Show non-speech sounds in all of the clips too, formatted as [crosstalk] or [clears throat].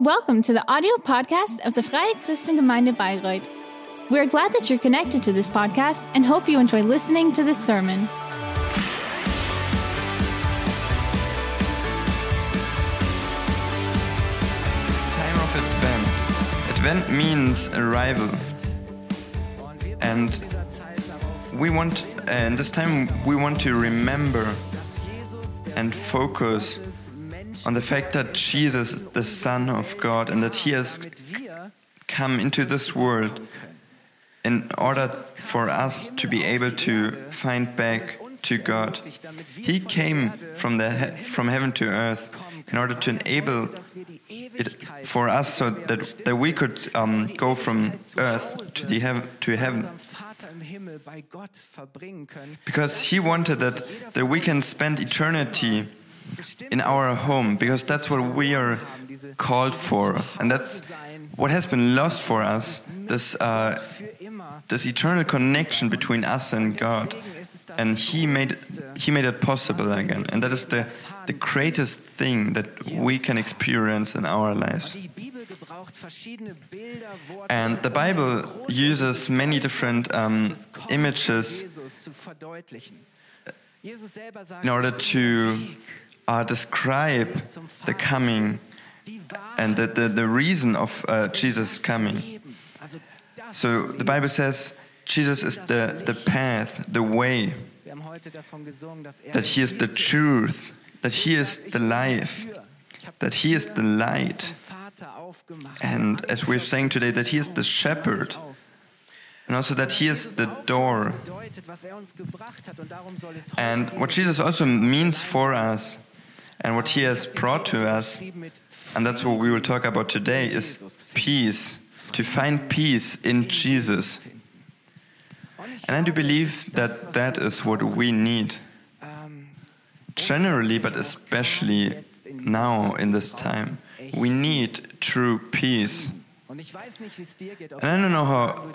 Welcome to the audio podcast of the Freie Christengemeinde Bayreuth. We are glad that you're connected to this podcast and hope you enjoy listening to this sermon. Time of Advent. Advent means arrival. And we want, and this time we want to remember and focus on the fact that Jesus is the Son of God and that He has come into this world in order for us to be able to find back to God. He came from, the he- from heaven to earth in order to enable it for us so that, that we could um, go from earth to, the heaven, to heaven. Because He wanted that, that we can spend eternity in our home because that's what we are called for. And that's what has been lost for us this uh, this eternal connection between us and God. And he made he made it possible again. And that is the the greatest thing that we can experience in our lives. And the Bible uses many different um, images in order to uh, describe the coming and the, the, the reason of uh, Jesus coming. So the Bible says Jesus is the, the path, the way, that He is the truth, that He is the life, that He is the light, and as we're saying today, that He is the shepherd, and also that He is the door. And what Jesus also means for us and what he has brought to us, and that's what we will talk about today, is peace. To find peace in Jesus. And I do believe that that is what we need. Generally, but especially now in this time, we need true peace. And I don't know how,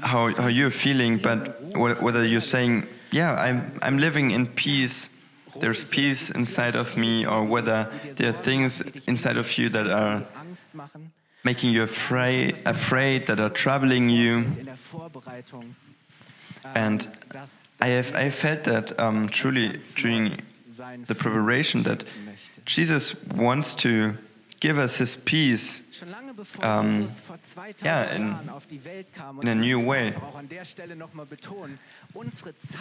how, how you're feeling, but whether you're saying, yeah, I'm, I'm living in peace there's peace inside of me, or whether there are things inside of you that are making you afraid, afraid that are troubling you. And I have, I felt that um, truly during the preparation that Jesus wants to give us His peace. Um, yeah, in, in a new way.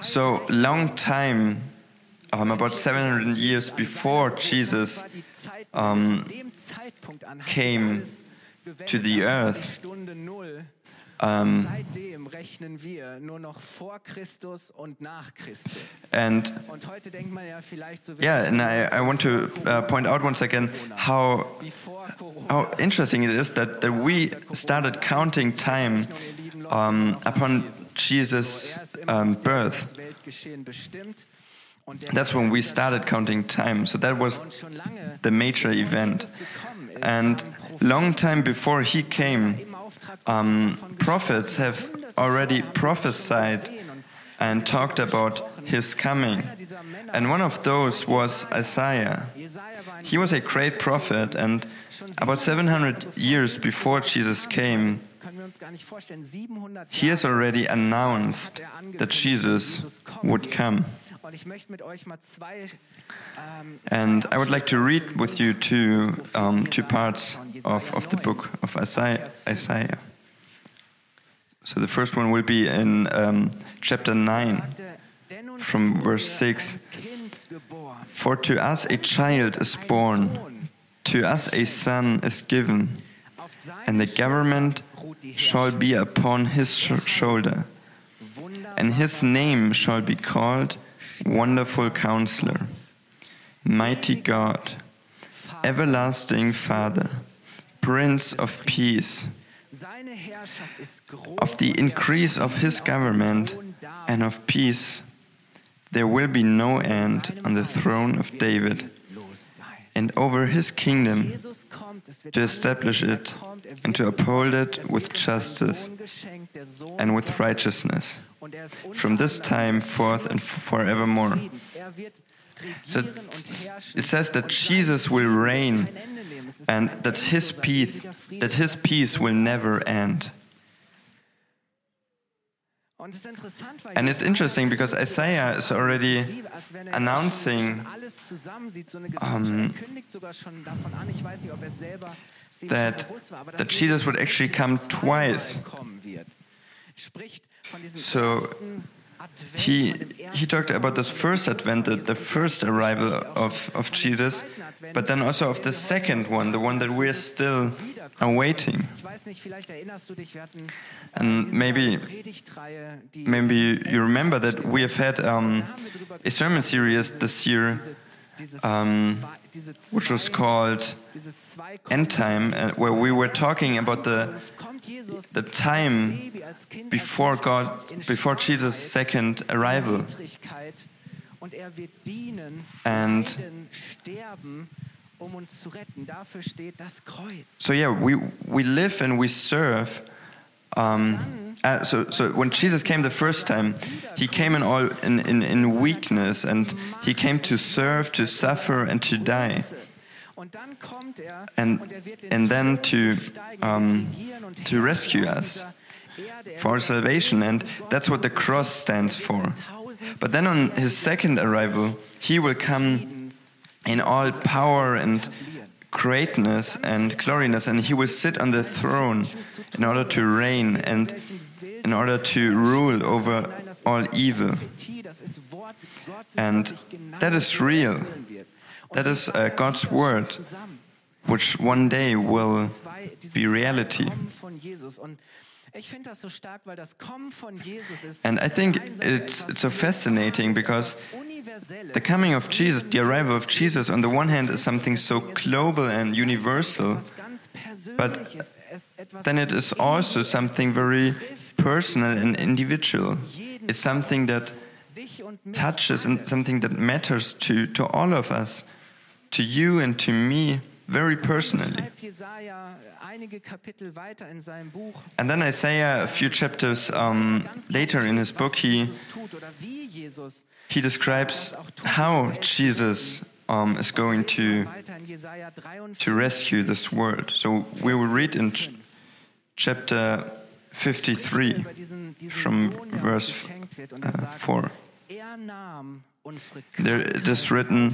So long time um, about 700 years before Jesus um, came to the earth. Um, and yeah, and I, I want to uh, point out once again how, how interesting it is that, that we started counting time um, upon Jesus' um, birth. That's when we started counting time. So that was the major event. And long time before he came, um, prophets have already prophesied and talked about his coming. And one of those was Isaiah. He was a great prophet, and about 700 years before Jesus came, he has already announced that Jesus would come. And I would like to read with you two, um, two parts of, of the book of Isaiah, Isaiah. So the first one will be in um, chapter 9, from verse 6. For to us a child is born, to us a son is given, and the government shall be upon his sh shoulder, and his name shall be called Wonderful Counselor, Mighty God, Everlasting Father, Prince of Peace. Of the increase of his government and of peace, there will be no end on the throne of David and over his kingdom to establish it and to uphold it with justice and with righteousness from this time forth and forevermore. So it says that Jesus will reign and that his peace that his peace will never end. And it's interesting because Isaiah is already announcing um, that, that Jesus would actually come twice. So he, he talked about this first advent, the, the first arrival of, of Jesus, but then also of the second one, the one that we're still awaiting. And maybe, maybe you remember that we have had um, a sermon series this year um, which was called End Time, uh, where we were talking about the the time before God, before Jesus' second arrival, and so yeah, we we live and we serve. Um, uh, so, so when Jesus came the first time, he came in all in, in, in weakness, and he came to serve, to suffer, and to die, and and then to um, to rescue us for salvation, and that's what the cross stands for. But then on his second arrival, he will come in all power and greatness and gloriness, and he will sit on the throne in order to reign and in order to rule over all evil. And that is real. That is uh, God's word, which one day will be reality. And I think it's, it's so fascinating because the coming of Jesus, the arrival of Jesus, on the one hand, is something so global and universal, but then it is also something very personal and individual. It's something that touches and something that matters to, to all of us, to you and to me, very personally. And then Isaiah, a few chapters um, later in his book, he, he describes how Jesus um, is going to, to rescue this world. So we will read in ch chapter 53 from verse uh, 4. There it is written,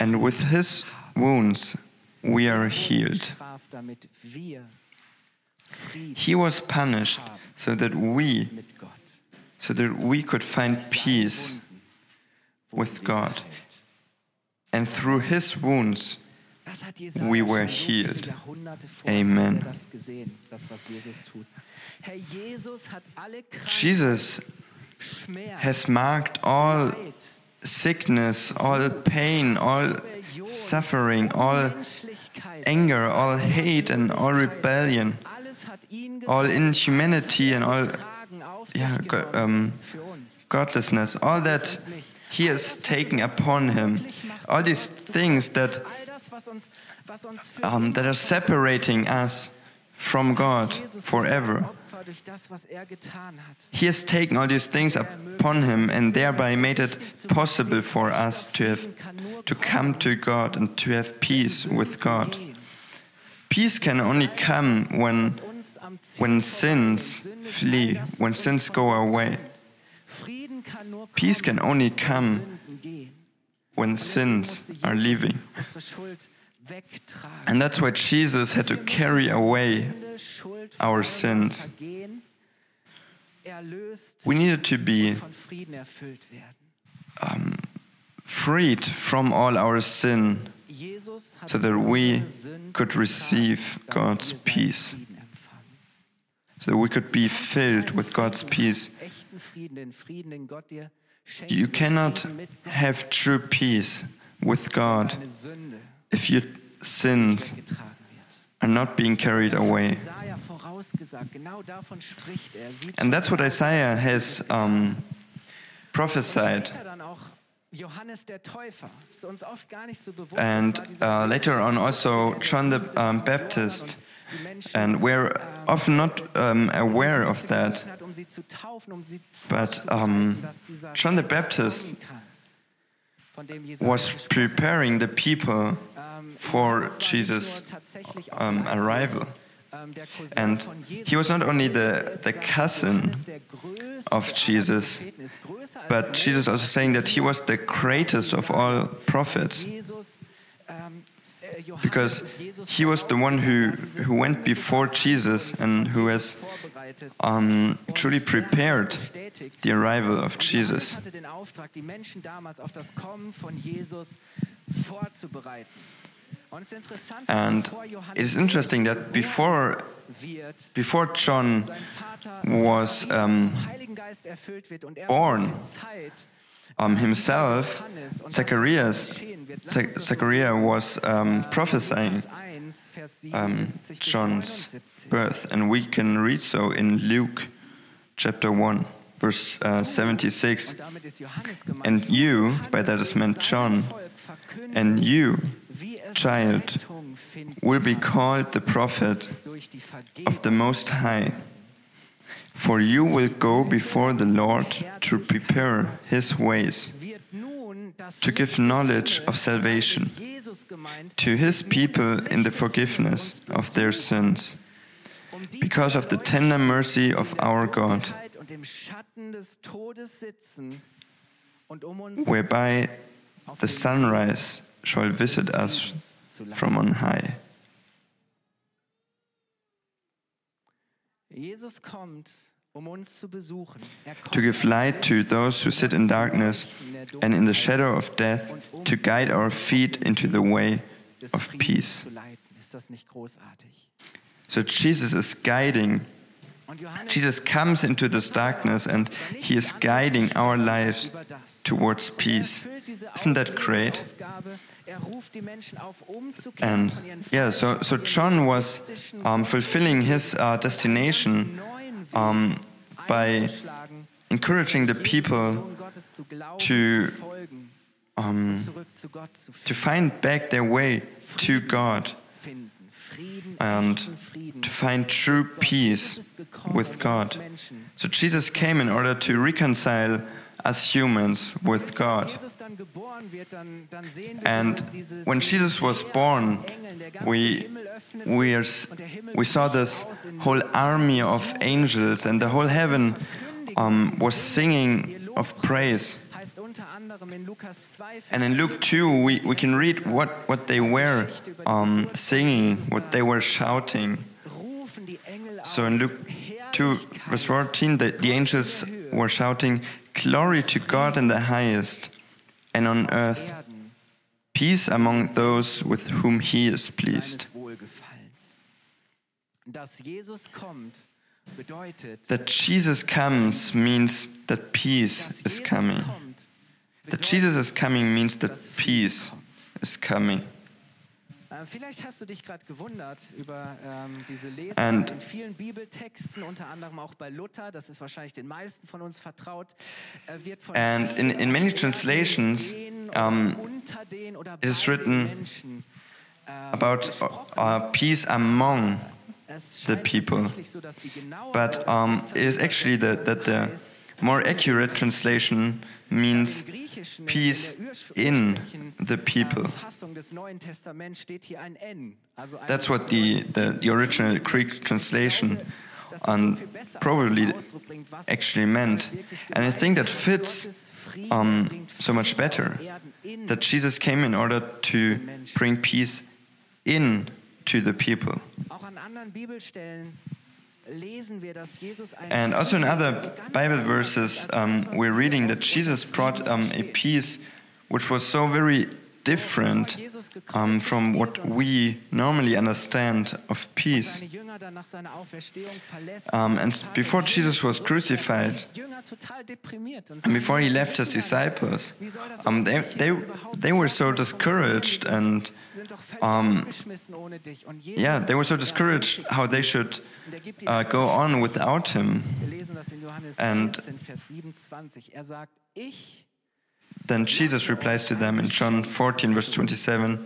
and with his wounds we are healed. He was punished so that we so that we could find peace with God. And through his wounds we were healed. Amen. Jesus has marked all sickness, all pain, all suffering, all anger, all hate, and all rebellion, all inhumanity, and all yeah, um, godlessness, all that he has taken upon him, all these things that um, that are separating us from God forever. He has taken all these things upon him and thereby made it possible for us to have to come to God and to have peace with God. Peace can only come when when sins flee, when sins go away. Peace can only come when sins are leaving. And that's why Jesus had to carry away our sins. We needed to be um, freed from all our sin so that we could receive God's peace, so that we could be filled with God's peace. You cannot have true peace with God if your sins are not being carried away. Jesaja vorausgesagt. Genau davon spricht er. And that's what Isaiah has um, prophesied. später dann auch Johannes der Täufer. Uns oft gar nicht so bewusst. And dieser uh, later on, also John the um, Baptist. And we're often not um, aware of that. um sie zu taufen, um But um, John the Baptist was preparing the people Ähm, for Johannes war nicht Jesus' nur tatsächlich auch um, arrival. ähm, And he was not only the, the cousin Johannes der größte of Jesus, Propheten ist größer als but Jesus also saying that he was the greatest of all prophets ähm, äh, because he was the one who, who went before Jesus and who has. Um, truly er prepared the arrival of Jesus. hatte den Auftrag, die Menschen damals auf das Kommen von Jesus vorzubereiten. Und es ist interessant, dass And it is interesting that before, before John was, um, vom Heiligen Geist erfüllt wird und er born, um, himself, Zacharias, geschehen wird. Lass Zach- Zachariah was um, prophesying Lukas 1, Vers um, John's birth, and we can read so in Luke chapter 1, verse uh, 76. Und damit ist Johannes gemeint. And you, by that is meant John, and you, child, will be called the prophet of the Most High. For you will go before the Lord to prepare his ways, Wird nun das to give knowledge of salvation ist Jesus gemeint, to his people in the forgiveness of their sins, um because of the tender mercy of our God, Dunkelheit Und im Schatten des Todes sitzen und um whereby the sunrise shall visit us Lebens zu leiten. from on high. Um uns zu besuchen. Er To give light to those who sit in darkness and in the shadow of death, to guide our feet into the way of peace. zu leiten. Ist das nicht großartig? So Jesus is guiding Jesus comes into this darkness and he is guiding our lives towards Er peace. Isn't that great? Er ruft die Menschen auf, umzukehren And yeah, so, so John was um, fulfilling his uh, destination um, by encouraging the people Sohn Gottes zu glauben, to, um, zurück zu Gott zu to find back their way to God and to find true peace Jesus ist gekommen, with God. So Jesus came in order to reconcile us humans with God. Jesus dann geboren wird, dann, dann sehen wir And when Jesus was born, an Engeln, der ganze we we, are, s- und der Himmel we saw this whole army of angels, and the whole heaven um, was singing of praise. And in Luke 2, we, we can read what, what they were um, singing, what they were shouting. rufen die Engel So in Luke 2, verse 14, the, the angels were shouting, Glory to God in the highest, and on earth peace among those with whom he is pleased. seines Wohlgefallens. Dass Jesus kommt, bedeutet, That Jesus comes means that peace is coming. That Jesus is coming means that peace is coming. Äh, Vielleicht hast du dich gerade gewundert über ähm, diese Lesung And- in vielen Bibeltexten, unter anderem auch bei Luther, das ist wahrscheinlich den meisten von uns vertraut, äh, wird von And in- in many translations, um, unter den oder it is written ähm, About uh, peace among the people. tatsächlich so, dass die genaue But um, it is actually the, that the more accurate translation means peace in the people. That's what the, the, the original Greek translation um, probably actually meant. And I think that fits um, so much better. That Jesus came in order to bring peace in to the people. Auch an anderen Bibelstellen lesen wir, dass Jesus ein And also in other Bible verses, um, we're reading that Jesus brought um, a peace which was so very different um, from what we normally understand of peace. Um, and before Jesus was crucified, and before he left his disciples, um, they, they, they were so discouraged and um, yeah, they were so discouraged how they should er uh, go on without him. And- Then Jesus replies to them in John 14, verse 27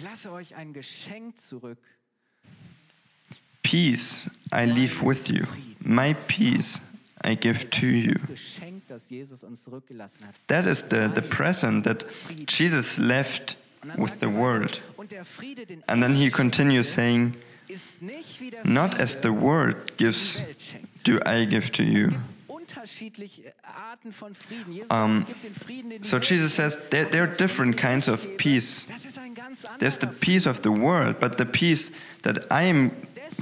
ich lasse euch ein Geschenk zurück. Peace I leave with you, my peace I give to you. Das Geschenk, das Jesus uns zurückgelassen hat. That is the, the present that Jesus left with the er world. Und der Friede, den And then he continues saying, ist nicht wie der Not as the world gives, die Welt schenkt. do I give to you. Um, sagt, es gibt den Frieden, den die So Jesus says there, there are different kinds of peace. Das ist ein ganz There's the peace of the world, but the peace that I am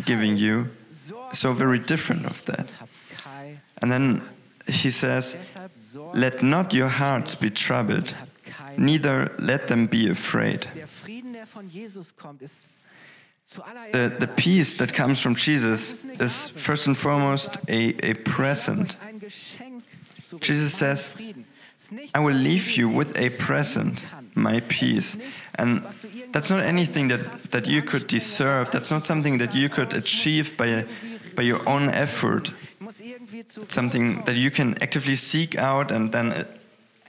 giving you, Sorgt so very different of that. und habt keine- And then he says, Let not your hearts be troubled, neither let them be afraid. Der Frieden, der von Jesus kommt, ist The, the peace that comes from Jesus is first and foremost a, a present. Ein Geschenk zurück. Jesus says, Frieden. Es ist nichts, I will leave you with a present, my peace. And was du irgendwo that's not anything that, that you could deserve. That's not something that you could achieve by, by your own effort. muss irgendwie zur Ruhe Something that you can actively seek out and then uh,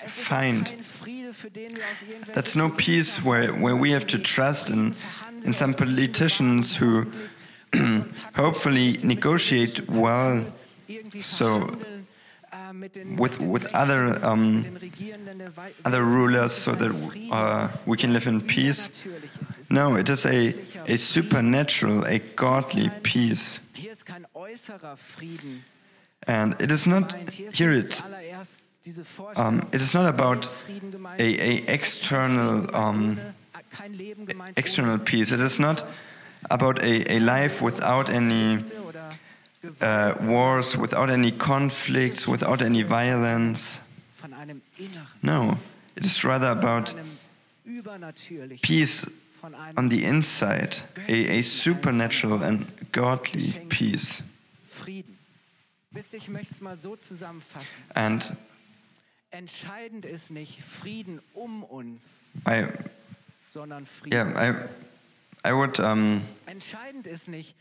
find. kein Friede, für den wir auf irgendwelche That's no peace where, where we have to trust in, in some politicians who [clears throat] hopefully negotiate well so verhandeln, äh, mit den, with, with other, um, mit den Regierenden der Wei- other rulers so that uh, we can live in peace. Natürlich ist es No, it is a, a supernatural, a godly peace. Hier ist kein äußerer Frieden. And it is not, here it's, um, it is not about a, a external, um, ohne- kein Leben gemeint, external peace. It is not about a, a life without any ohne oder Gewalt uh, wars, without any conflicts, without any violence. von einem inneren, No, it is rather about peace on the inside, a, a supernatural and godly peace. Frieden. Wisst ihr, ich möchte es mal so zusammenfassen. And Entscheidend ist nicht Frieden um uns, I, sondern Frieden yeah, I. I would, um, Entscheidend ist nicht um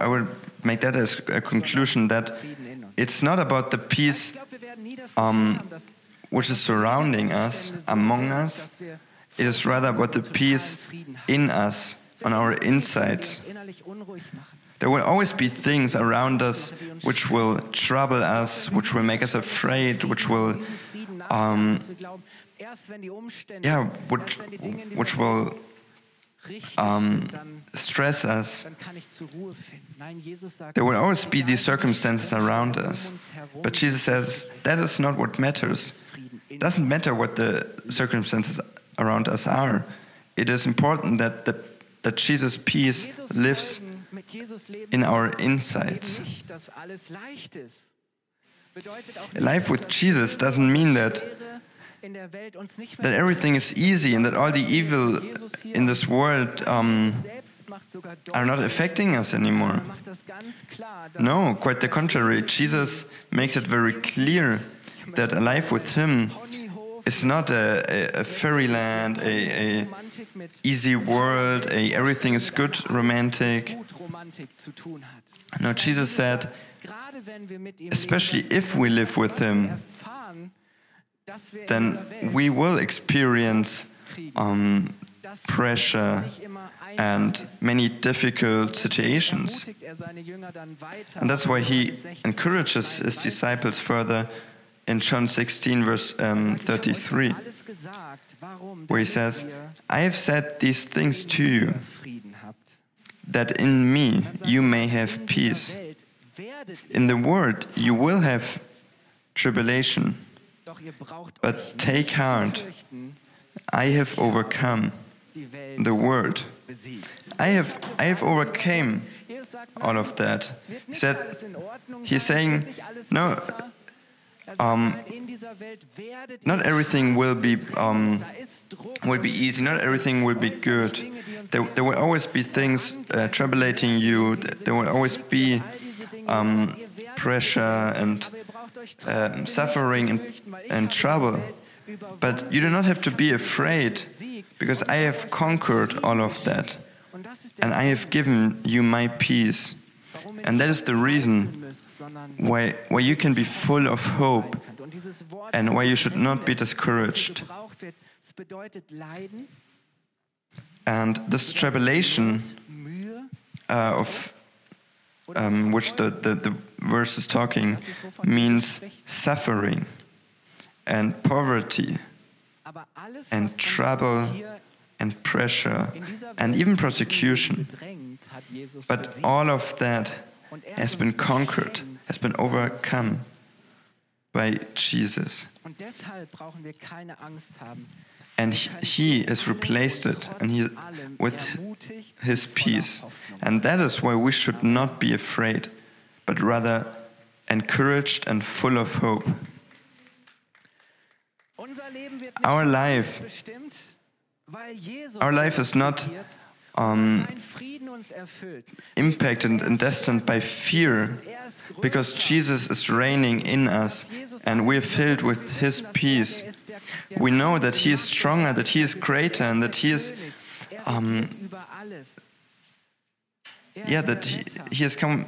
I would make that as a conclusion that Frieden in uns. it's not about the peace glaube, wir werden nie das um, Gefühl haben, dass which is surrounding us, among us. It is rather about the peace in us, on our insides. innerlich unruhig machen. There will always be things around us which will trouble us, which will make us afraid, which will, um, nachjagen, dass wir glauben, erst wenn die Umstände, yeah, which, erst wenn die Dinge in dieser which will um, stress us. dann kann ich zur Ruhe finden. Nein, Jesus sagt, There will always be these circumstances around um us. But Jesus says that is not what matters. ist Frieden in It doesn't matter what the circumstances around us are. It is important that, the, that Jesus' peace lives folgen, mit Jesus leben, in our insides. nicht, dass alles leicht ist. Bedeutet auch A life with Jesus doesn't mean that Schwere in der Welt uns nicht mehr that everything is easy and that all the evil in this world um, selbst macht sogar are not affecting us anymore. er macht das ganz klar, dass No, quite the contrary. Jesus makes it very clear that a life with Him is not a, a, a fairyland, a, a easy world, a everything is good romantic. gut Romantik zu tun hat. No, Jesus said, Gerade wenn wir mit ihm especially if we live with Him, then we will experience um, pressure and many difficult situations. And that's why he encourages his disciples further in John 16, verse um, Ich habe euch das 33, alles gesagt. Warum? where he says, I have said these things to you, that in me you may have peace. In the world you will have tribulation, but take heart. I have overcome the world. I have, I have overcame all of that. He said, alles in Ordnung he's saying, wird nicht alles no, Um, nein, in dieser Welt werdet not everything will be um, Da ist Druck will be easy. Not everything will be good. There, there will always be things uh, you. There will always be all diese Dinge. um, pressure and Um, suffering and, and trouble. But you do not have to be afraid because I have conquered all of that and I have given you my peace. And that is the reason why, why you can be full of hope and why you should not be discouraged. And this tribulation uh, of um, which the, the, the verse is talking means suffering? and poverty and trouble and pressure in dieser Welt and even persecution. bedrängt, hat Jesus But all of that er has been conquered, has been overcome by Jesus. Und deshalb brauchen wir keine Angst haben. And he, has replaced it and he, with his peace. And that is why we should not be afraid, but rather encouraged and full of hope. Unser Leben wird nicht Our life- uns bestimmt, weil Jesus Our life is not um, sein Frieden uns erfüllt. impacted and destined by fear Er because Jesus is reigning in us and we're filled with his peace. Ist der, der We know that he is stronger, that he is greater, and that he is, um, regiert über alles. Yeah, that he, he has come,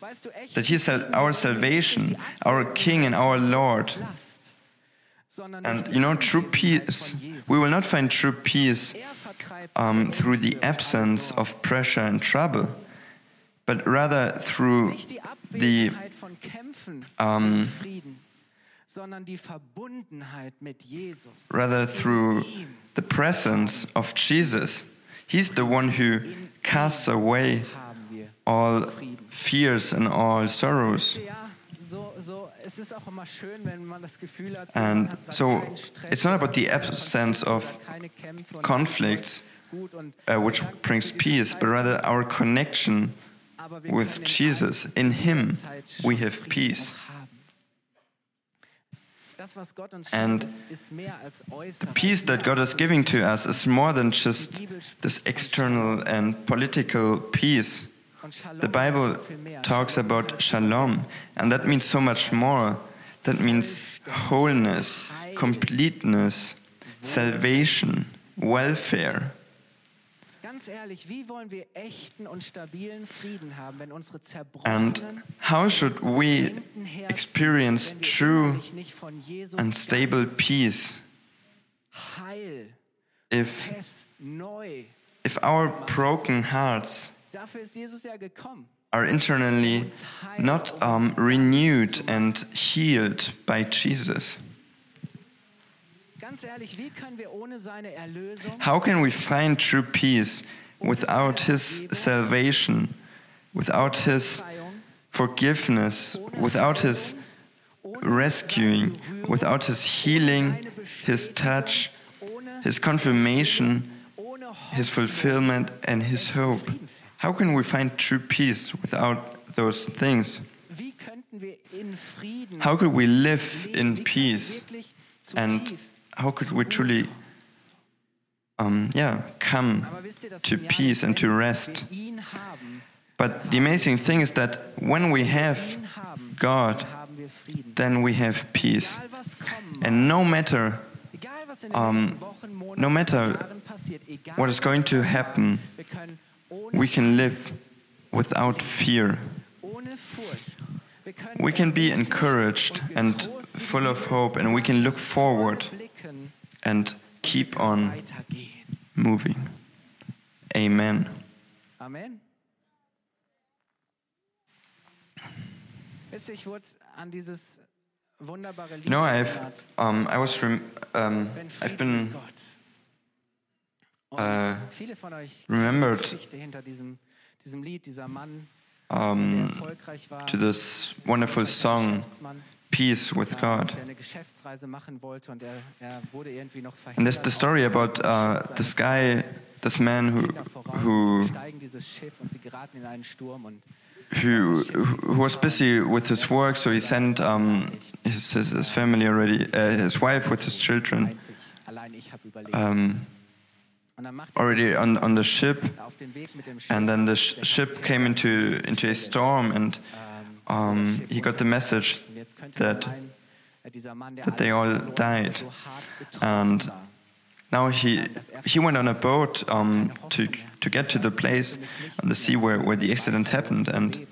Weißt du, echt that he is our salvation, our King and our Lord. And you know, true peace, we will not find true peace Er um, through the absence of pressure and trouble, but rather through the Abwesenheit von Kämpfen um, rather through the presence of Jesus. He's the one who casts away all fears and all sorrows. So, so, es ist auch immer schön, wenn man das Gefühl hat, And man hat gerade so it's not about the absence of keine Kämpfe und conflicts, uh, which brings peace, but rather our connection with Jesus. In Him we have peace. auch haben. Das, was Gott uns And schenkt, ist, ist mehr als äußeres. The peace that God is giving to us is more than just this external and political peace. The Bible ist so viel mehr. talks about shalom, and that means so much more. That means wholeness, completeness, salvation, welfare. Ganz ehrlich, wie wollen wir echten und stabilen Frieden haben, wenn unsere And how should we experience true and stable peace? if, if our broken hearts are internally not um, renewed and healed by Jesus? How can we find true peace without His salvation, without His forgiveness, without His rescuing, without His healing, His touch, His confirmation, His fulfillment, and His hope? How can we find true peace without those things? wie könnten wir in Frieden How could we live in Wie können wir peace? And how could we truly, um, yeah, come to peace and to rest? But the amazing thing is that when we have God, then we have peace. And no matter um, no matter what is going to happen, we can live without fear. We can be encouraged and full of hope, and we can look forward and keep on moving. Amen. Amen. Wisst ihr, ich wurde an dieses wunderbare Lied You know, I've um, I was rem- um, I've been mit Gott. Und viele von euch remembered, kennen die Geschichte hinter diesem, diesem Lied, dieser Mann, um, der erfolgreich war, to this wonderful song, "Peace with God." der eine Geschäftsreise machen wollte und wurde irgendwie noch verhindert. And there's the story about uh, this guy, this man who, who sie steigen dieses Schiff und sie geraten in einen Sturm und who who was busy with his work, so he sent um, his, his his family already, uh, his wife with his children, Einzig, allein ich habe überlegt. um, Und dann macht er already on on the ship, sich auf den Weg mit dem Schiff. and then the sh- ship came into into a storm, and um, he got the message that that they all died. And now he he went on a boat um, to to get to the place on the sea where, where the accident happened, and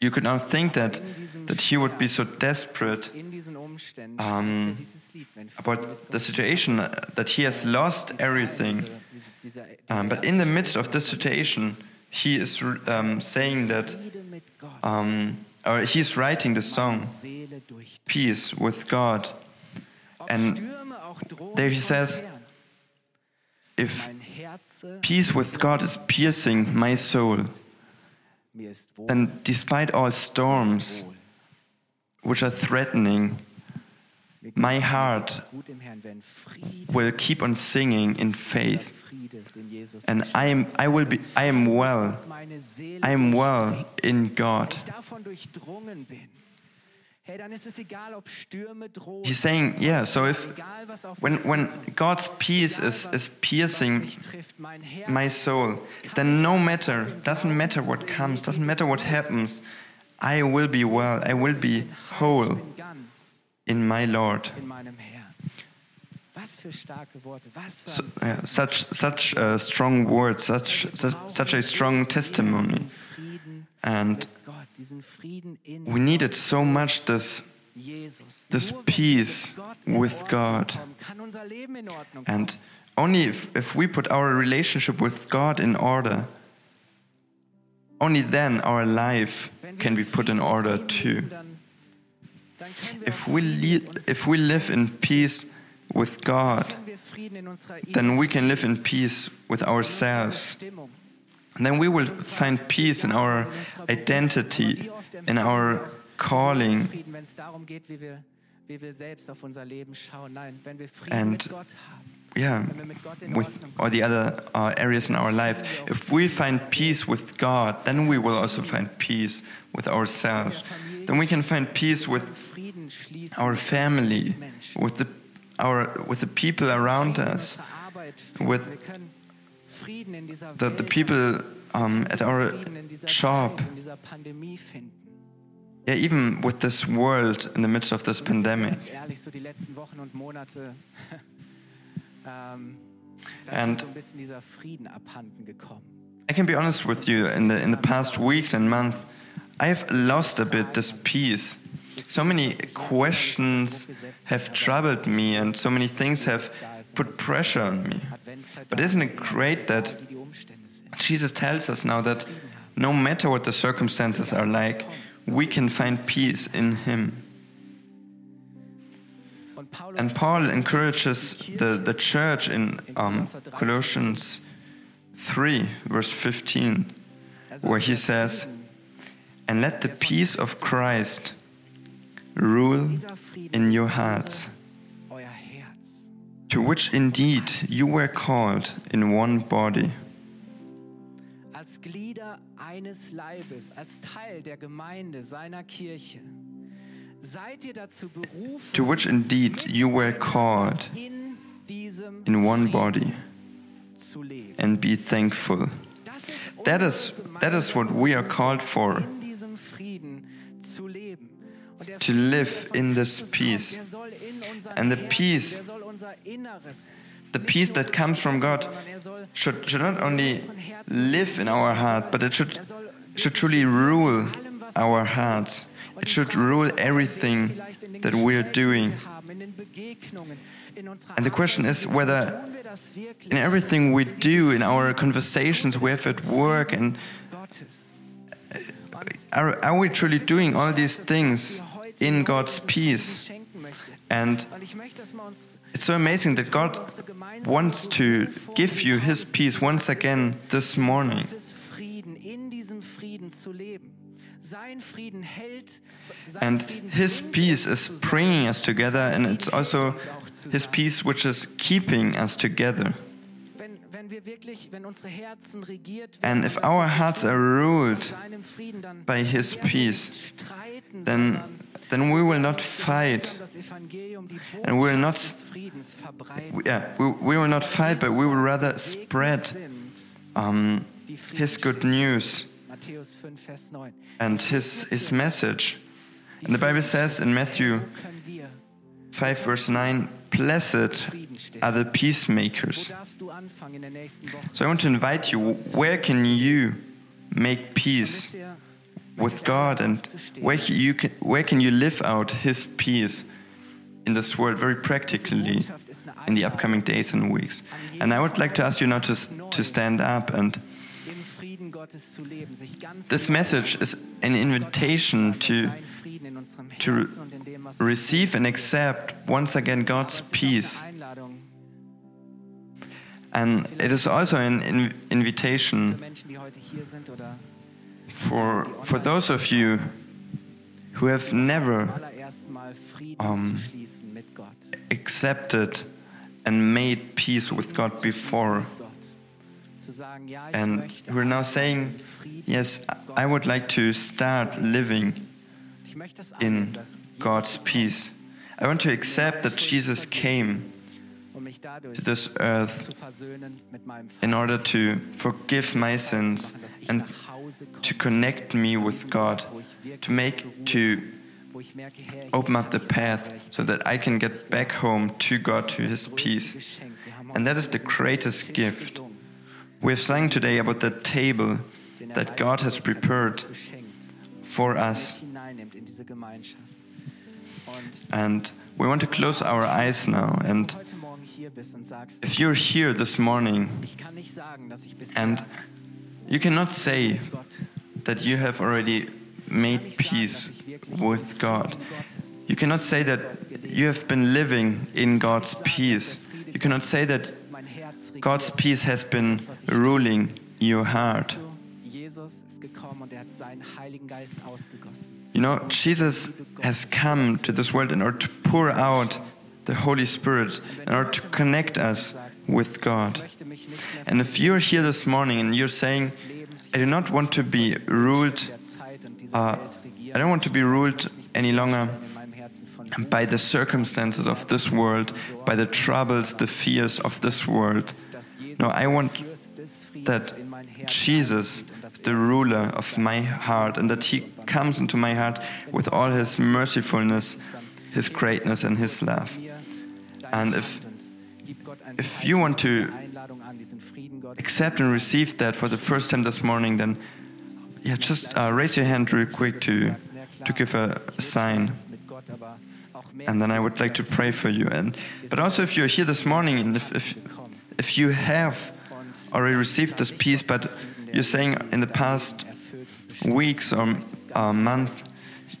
you could now think that that he would be so desperate um, about the situation uh, that he has lost everything. Um, but in the midst of this situation, he is um, saying that, um, or he's writing the song "Peace with God." And Stürme auch drohen there he says, If peace with God is piercing my soul, then despite all storms which are threatening, my heart gut im Herrn, wenn Friede, will keep on singing in faith, Friede, den Jesus and I am I will be I am well. I am well in God. wenn ich davon durchdrungen bin. Hey, dann ist es egal, ob Stürme drohen. He's saying, yeah. So if egal, was auf when when God's peace is is piercing was mich trifft, mein Herz my soul, then no matter doesn't matter what comes, doesn't matter what happens, I will be well. I will be whole in my Lord. in meinem Herrn. Was für starke Worte, was für So, such such uh, strong words, such, such such a strong testimony, and mit Gott, diesen Frieden in we needed so much this this Nur wenn wir peace mit Gott in with God. kommen, kann unser Leben in Ordnung And only if, if we put our relationship with God in order, only then our life can be put in order too. If we, Frieden li- in uns if we live in peace with God, können wir Frieden in unserer then we can live in peace with ourselves. And then we will find peace in our identity, in our calling. Frieden, wenn es darum geht, wie wir, wie wir selbst auf unser Leben schauen. Nein, wenn wir Frieden And mit Gott haben, Yeah, with all the other uh, areas in our life. If we find peace with God, then we will also find peace with ourselves. Then we can find peace with our family, with the our with the people around us, with the, the people um, at our shop, yeah, even with this world in the midst of this pandemic. Ähm, and- mir so ein bisschen dieser Frieden abhanden gekommen. I can be honest with you. In the in the past weeks and months, I have lost a bit this peace. So many questions have troubled me, and so many things have put pressure on me. But isn't it great that wie die Umstände sind. Jesus tells us now that no matter what the circumstances are like, we can find peace in Him. And Paul encourages the, the church in um, Colossians 3, verse 15, er where he says, And let the peace of Christ rule in your hearts, to which indeed you were called in one body, Als Glieder eines Leibes, als Teil der Gemeinde seiner Kirche, to which indeed you were called in one body, and be thankful. That is, that is what we are called for. in diesem Frieden zu leben. Und der To live in this peace. Kommt, der soll in unser And the peace- der soll unser Inneres, The peace that comes from God er should, should not only live in our heart, but it should, should truly rule our hearts. It should rule everything that we are doing. And the question is whether In everything we do, in our conversations we have at work, and uh, are, are we truly doing all these things in God's peace? And it's so amazing that God wants to give you His peace once again this morning. And His peace is bringing us together, and it's also uns auch zusammen. His peace which is keeping us together. Wenn, wenn wir wirklich, wenn unsere Herzen regiert And if our hearts are ruled seinem Frieden, dann by His peace, then, then we will not fight. das Evangelium, die And we will not- des Friedens verbreiten. Yeah, we, we will not fight, but we will rather spread um, His good news Matthäus 5, Vers 9. and His, his message. And the Bible says in Matthew So können wir 5, verse 9, Blessed are the peacemakers. darfst du anfangen in der nächsten Woche? So I want to invite you where can you make peace with God and where can you can, where can you live out His peace in this world very practically in the upcoming days and weeks? And I would like to ask you now to, to stand up and this message is an invitation to sein Frieden in unserem to re- Herzen und in dem, was wir receive and accept once again God's Das ist auch peace. And it is also an in- invitation Menschen, die heute hier sind oder for, for those of you who have never zum allerersten Mal Frieden um, zu schließen mit Gott. accepted and made peace with God before. And we're now saying, Yes, I would like to start living Ich möchte das in annehmen, dass Jesus God's peace. I want to accept that Jesus came um to this earth zu versöhnen mit meinem Vater. in order to forgive my sins and to connect me with God, to make to wo ich merke, Herr, ich open up the path so that I can get back home to God, to His peace. Geschenk. Wir haben And that is the greatest gift. We have sung today about the table that God has prepared for us. And we want to close our eyes now. And if you're here this morning and you cannot say that you have already made peace with God, you cannot say that you have been living in God's peace. You cannot say that. God's peace has been ruling your heart. Jesus ist gekommen und er hat seinen Heiligen Geist ausgegossen. You know, Jesus has come to this world in order to pour out the Holy Spirit, in order to connect us with God. Ich möchte mich nicht mehr And if you're here this morning and you're saying, I do not want to be ruled, der Zeit und dieser uh, I don't want to be ruled any longer in meinem Herzen von by the circumstances of this world, by the troubles, the fears of this world. No, I want that Jesus is the er ruler of my heart and that He comes into my heart with all His mercifulness, His greatness, and His love. And if- if you want to Accept and receive that for the first time this morning, then yeah, just uh, raise your hand real quick to, to give a sign. And then I would like to pray for you. And but also if you're here this morning and if, if, if you have already received this peace, but you're saying in the past weeks or uh, month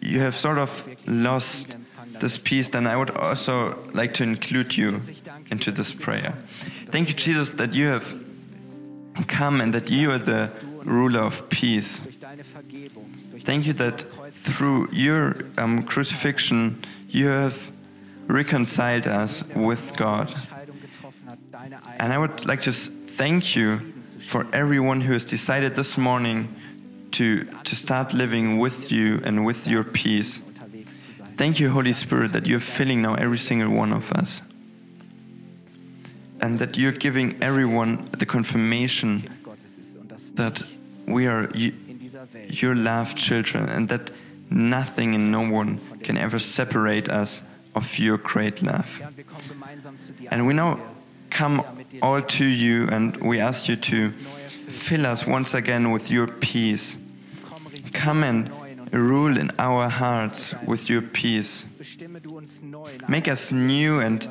you have sort of lost this peace, then I would also like to include you into this prayer. Thank you, Jesus, that you have come and that you are the ruler of peace. Thank you that through your um, crucifixion you have reconciled us with God. And I would like to thank you for everyone who has decided this morning to, to start living with you and with your peace. Thank you, Holy Spirit, that you're filling now every single one of us. And that you're giving everyone the confirmation that we are your loved children and that nothing and no one can ever separate us of your great love. And we now come all to you and we ask you to fill us once again with your peace. Come and rule in our hearts with your peace. Make us new and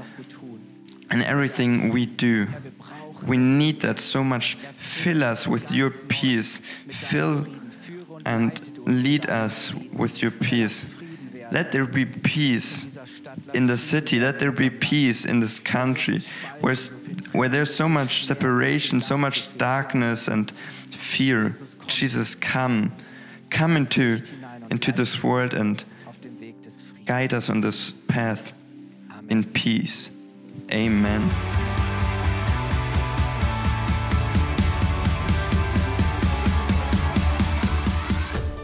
in everything we do. We need that so much. Fill us with your peace. Fill and lead us with your peace. Let there be peace in the city. Let there be peace in this country where, where there's so much separation, so much darkness and fear. Jesus, come. Come into, into this world and guide us on this path in peace. Amen.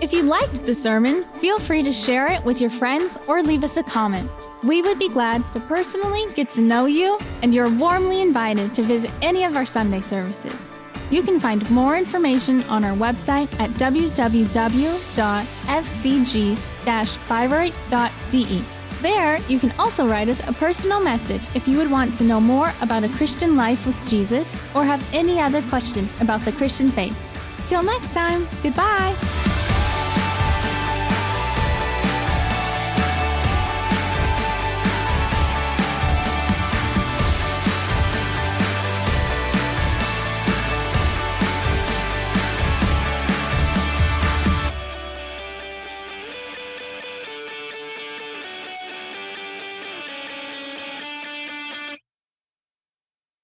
If you liked the sermon, feel free to share it with your friends or leave us a comment. We would be glad to personally get to know you, and you're warmly invited to visit any of our Sunday services. You can find more information on our website at www.fcg-bayreuth.de. Oh there, you can also write us a personal message if you would want to know more about a Christian life with Jesus or have any other questions about the Christian faith. Till next time, goodbye!